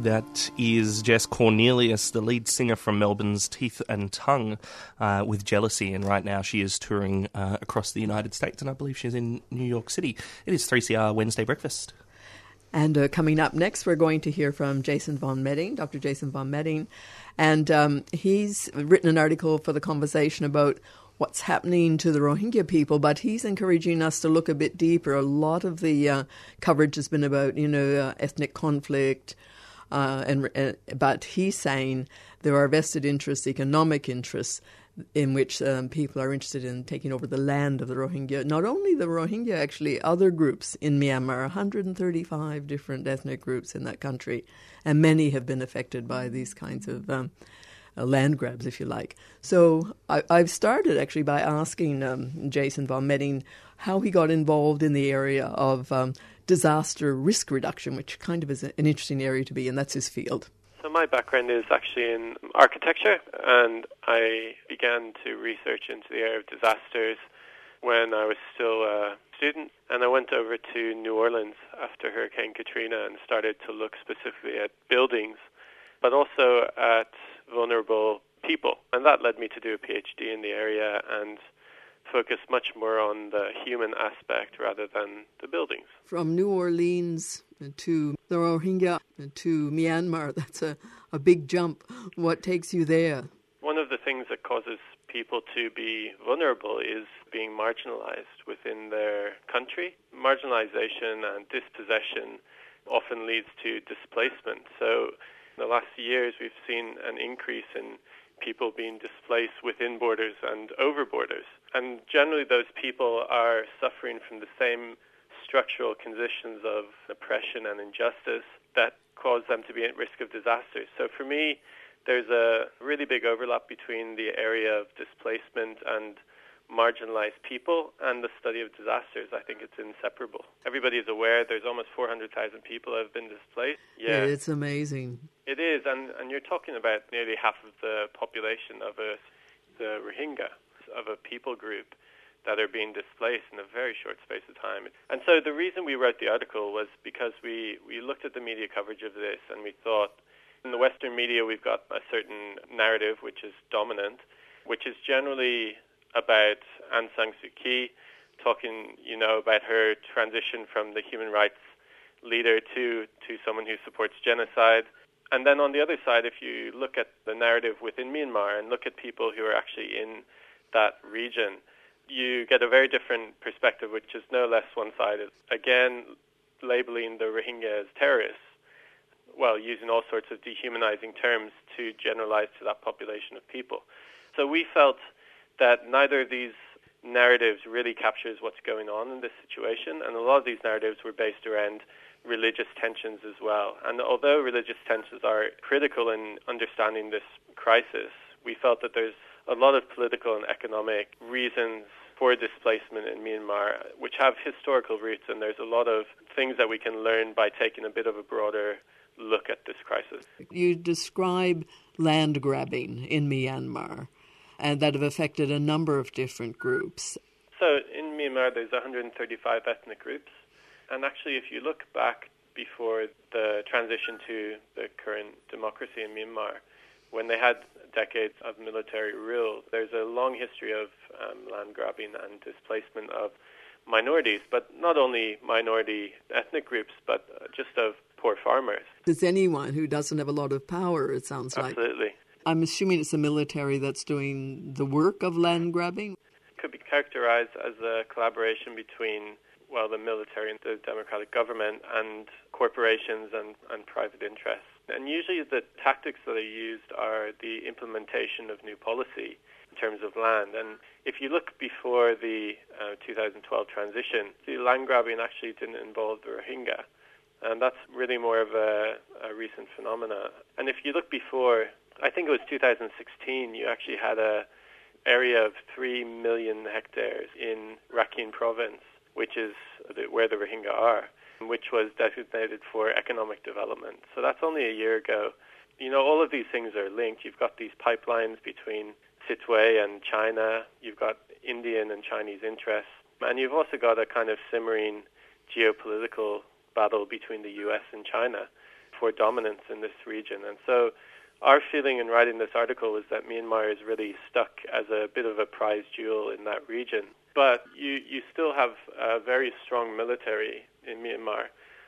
That is Jess Cornelius, the lead singer from Melbourne's Teeth and Tongue, uh, with Jealousy. And right now she is touring uh, across the United States, and I believe she's in New York City. It is 3CR Wednesday Breakfast. And uh, coming up next, we're going to hear from Jason von Meding, Dr. Jason von Meding. And um, he's written an article for The Conversation about what's happening to the Rohingya people, but he's encouraging us to look a bit deeper. A lot of the uh, coverage has been about, you know, uh, ethnic conflict, uh, and, uh, but he's saying there are vested interests, economic interests, in which um, people are interested in taking over the land of the Rohingya. Not only the Rohingya, actually, other groups in Myanmar, 135 different ethnic groups in that country, and many have been affected by these kinds of um, uh, land grabs, if you like. So I, have started actually by asking um, Jason von Meding how he got involved in the area of um, disaster risk reduction, which kind of is an interesting area to be in. That's his field. So my background is actually in architecture, and I began to research into the area of disasters when I was still a student. And I went over to New Orleans after Hurricane Katrina and started to look specifically at buildings, but also at vulnerable people. And that led me to do a PhD in the area and focus much more on the human aspect rather than the buildings. From New Orleans to the Rohingya to Myanmar, that's a, a big jump. What takes you there? One of the things that causes people to be vulnerable is being marginalized within their country. Marginalization and dispossession often leads to displacement. So, in the last years, we've seen an increase in people being displaced within borders and over borders. And generally, those people are suffering from the same structural conditions of oppression and injustice that cause them to be at risk of disaster. So for me, there's a really big overlap between the area of displacement and marginalized people and the study of disasters. I think it's inseparable. Everybody is aware there's almost 400,000 people have been displaced. Yeah, it's amazing. It is, and, and you're talking about nearly half of the population of a, the Rohingya, of a people group that are being displaced in a very short space of time. And so the reason we wrote the article was because we, we looked at the media coverage of this and we thought in the Western media we've got a certain narrative which is dominant, which is generally about Aung San Suu Kyi, talking, you know, about her transition from the human rights leader to, to someone who supports genocide. And then on the other side, if you look at the narrative within Myanmar and look at people who are actually in that region, you get a very different perspective, which is no less one sided. Again, labeling the Rohingya as terrorists, well, using all sorts of dehumanizing terms to generalize to that population of people. So we felt that neither of these narratives really captures what's going on in this situation, and a lot of these narratives were based around religious tensions as well. And although religious tensions are critical in understanding this crisis, we felt that there's a lot of political and economic reasons for displacement in Myanmar, which have historical roots, and there's a lot of things that we can learn by taking a bit of a broader look at this crisis. You describe land grabbing in Myanmar, and that have affected a number of different groups. So in Myanmar, there's 135 ethnic groups, and actually, if you look back before the transition to the current democracy in Myanmar, when they had decades of military rule, there's a long history of um, land grabbing and displacement of minorities, but not only minority ethnic groups, but just of poor farmers. It's anyone who doesn't have a lot of power, it sounds like. Absolutely. I'm assuming it's the military that's doing the work of land grabbing? It could be characterized as a collaboration between well, the military and the democratic government and corporations and, and private interests. And usually the tactics that are used are the implementation of new policy in terms of land. And if you look before the uh, 2012 transition, the land grabbing actually didn't involve the Rohingya. And that's really more of a, a recent phenomenon. And if you look before, I think it was 2016, you actually had a area of 3 million hectares in Rakhine province which is where the Rohingya are, which was designated for economic development. So that's only a year ago. You know, all of these things are linked. You've got these pipelines between Sittwe and China. You've got Indian and Chinese interests. And you've also got a kind of simmering geopolitical battle between the U.S. and China for dominance in this region. And so our feeling in writing this article is that Myanmar is really stuck as a bit of a prize jewel in that region. But you, you still have a very strong military in Myanmar.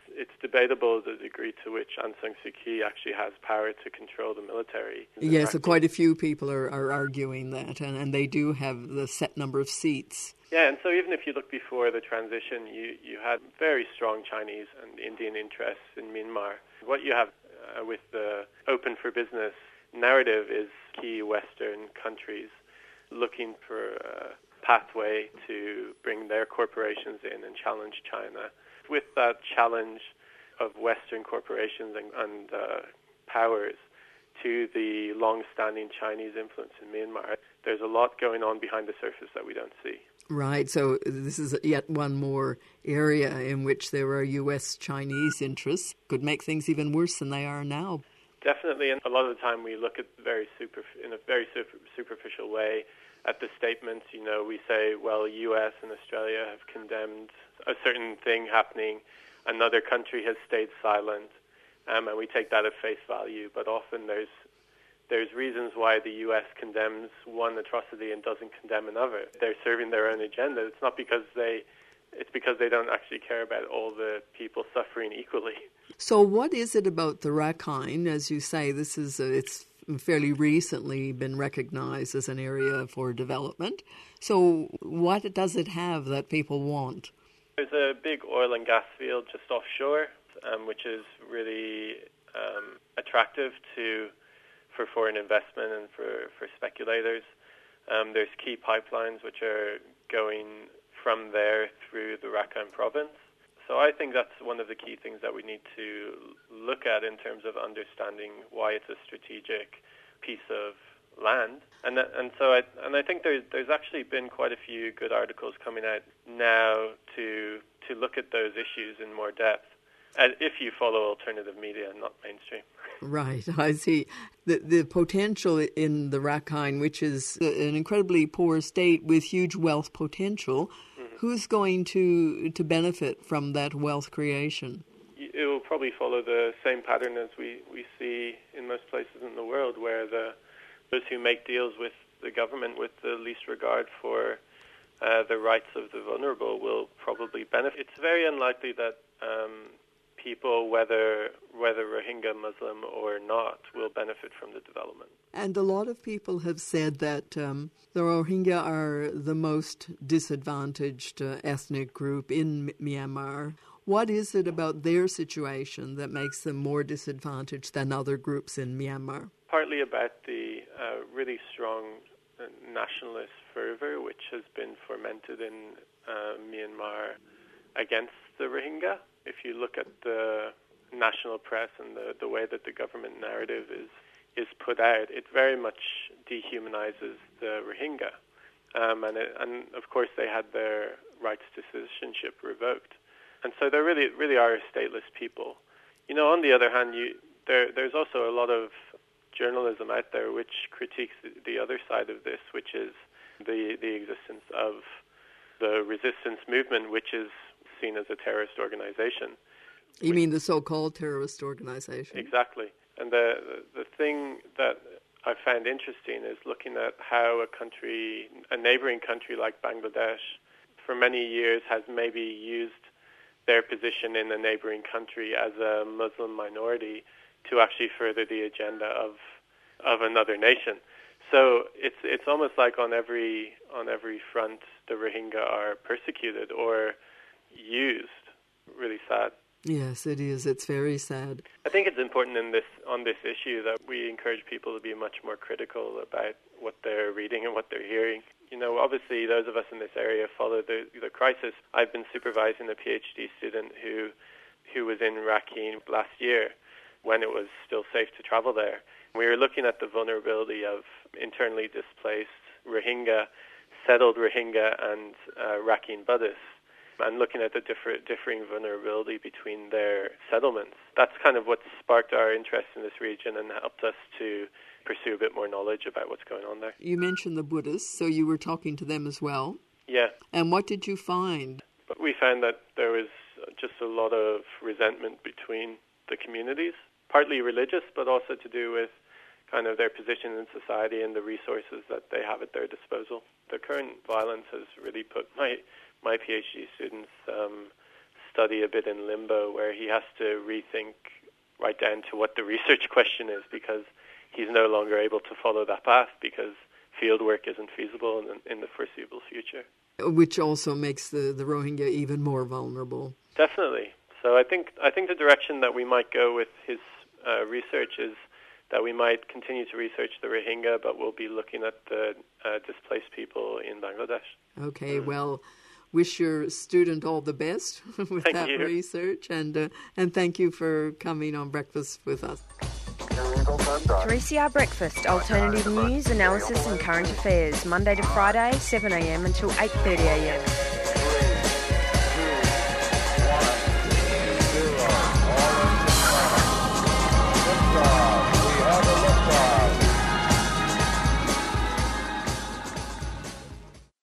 It's debatable the degree to which Aung San Suu Kyi actually has power to control the military. Yes, so quite a few people are, are arguing that, and, and they do have the set number of seats. Yeah, and so even if you look before the transition, you, you had very strong Chinese and Indian interests in Myanmar. What you have uh, with the open for business narrative is key Western countries looking for a pathway to bring their corporations in and challenge China. With that challenge of Western corporations and, and uh, powers to the long-standing Chinese influence in Myanmar, there's a lot going on behind the surface that we don't see. Right. So this is yet one more area in which there are U.S. Chinese interests. Could make things even worse than they are now. Definitely, and a lot of the time we look at very super in a very super, superficial way at the statements. You know, we say, well, U.S. and Australia have condemned a certain thing happening. Another country has stayed silent, um, and we take that at face value. But often there's there's reasons why the U.S. condemns one atrocity and doesn't condemn another. They're serving their own agenda. It's not because they, it's because they don't actually care about all the people suffering equally. So, what is it about the Rakhine? As you say, this is a, it's fairly recently been recognized as an area for development. So, what does it have that people want? There's a big oil and gas field just offshore, um, which is really um, attractive to for foreign investment and for, for speculators. Um, there's key pipelines which are going from there through the Rakhine province. So I think that's one of the key things that we need to look at in terms of understanding why it's a strategic piece of land. And that, and so I and I think there's there's actually been quite a few good articles coming out now to to look at those issues in more depth uh, if you follow alternative media and not mainstream. Right, I see. The, the potential in the Rakhine, which is an incredibly poor state with huge wealth potential. Who's going to, to benefit from that wealth creation? It will probably follow the same pattern as we, we see in most places in the world, where the, those who make deals with the government with the least regard for uh, the rights of the vulnerable will probably benefit. It's very unlikely that um, people, whether whether Rohingya Muslim or not, will benefit from the development. And a lot of people have said that um, the Rohingya are the most disadvantaged uh, ethnic group in Myanmar. What is it about their situation that makes them more disadvantaged than other groups in Myanmar? Partly about the uh, really strong uh, nationalist fervor which has been fomented in uh, Myanmar against the Rohingya if you look at the national press and the, the way that the government narrative is is put out, it very much dehumanizes the Rohingya. Um, and, it, and of course, they had their rights to citizenship revoked. And so they really, really are stateless people. You know, on the other hand, you, there, there's also a lot of journalism out there which critiques the, the other side of this, which is the, the existence of the resistance movement, which is seen as a terrorist organization. You mean the so-called terrorist organization? Exactly. And the the thing that I find interesting is looking at how a country, a neighboring country like Bangladesh, for many years has maybe used their position in a neighboring country as a Muslim minority to actually further the agenda of of another nation. So it's it's almost like on every on every front the Rohingya are persecuted or used. Really sad. Yes, it is. It's very sad. I think it's important in this on this issue that we encourage people to be much more critical about what they're reading and what they're hearing. You know, obviously, those of us in this area follow the the crisis. I've been supervising a PhD student who who was in Rakhine last year when it was still safe to travel there. We were looking at the vulnerability of internally displaced Rohingya, settled Rohingya, and uh, Rakhine Buddhists and looking at the differ- differing vulnerability between their settlements. That's kind of what sparked our interest in this region and helped us to pursue a bit more knowledge about what's going on there. You mentioned the Buddhists, so you were talking to them as well. Yeah. And what did you find? We found that there was just a lot of resentment between the communities. partly religious, but also to do with kind of their position in society and the resources that they have at their disposal. The current violence has really put my my PhD students um, study a bit in limbo, where he has to rethink right down to what the research question is, because he's no longer able to follow that path because field work isn't feasible in, in the foreseeable future. Which also makes the, the Rohingya even more vulnerable. Definitely. So I think I think the direction that we might go with his uh, research is that we might continue to research the Rohingya, but we'll be looking at the uh, displaced people in Bangladesh. Okay, mm. well, wish your student all the best with thank that you. research, and uh, and thank you for coming on breakfast with us. 3CR Breakfast, alternative news, analysis and current affairs, Monday to Friday, 7am until 8.30am.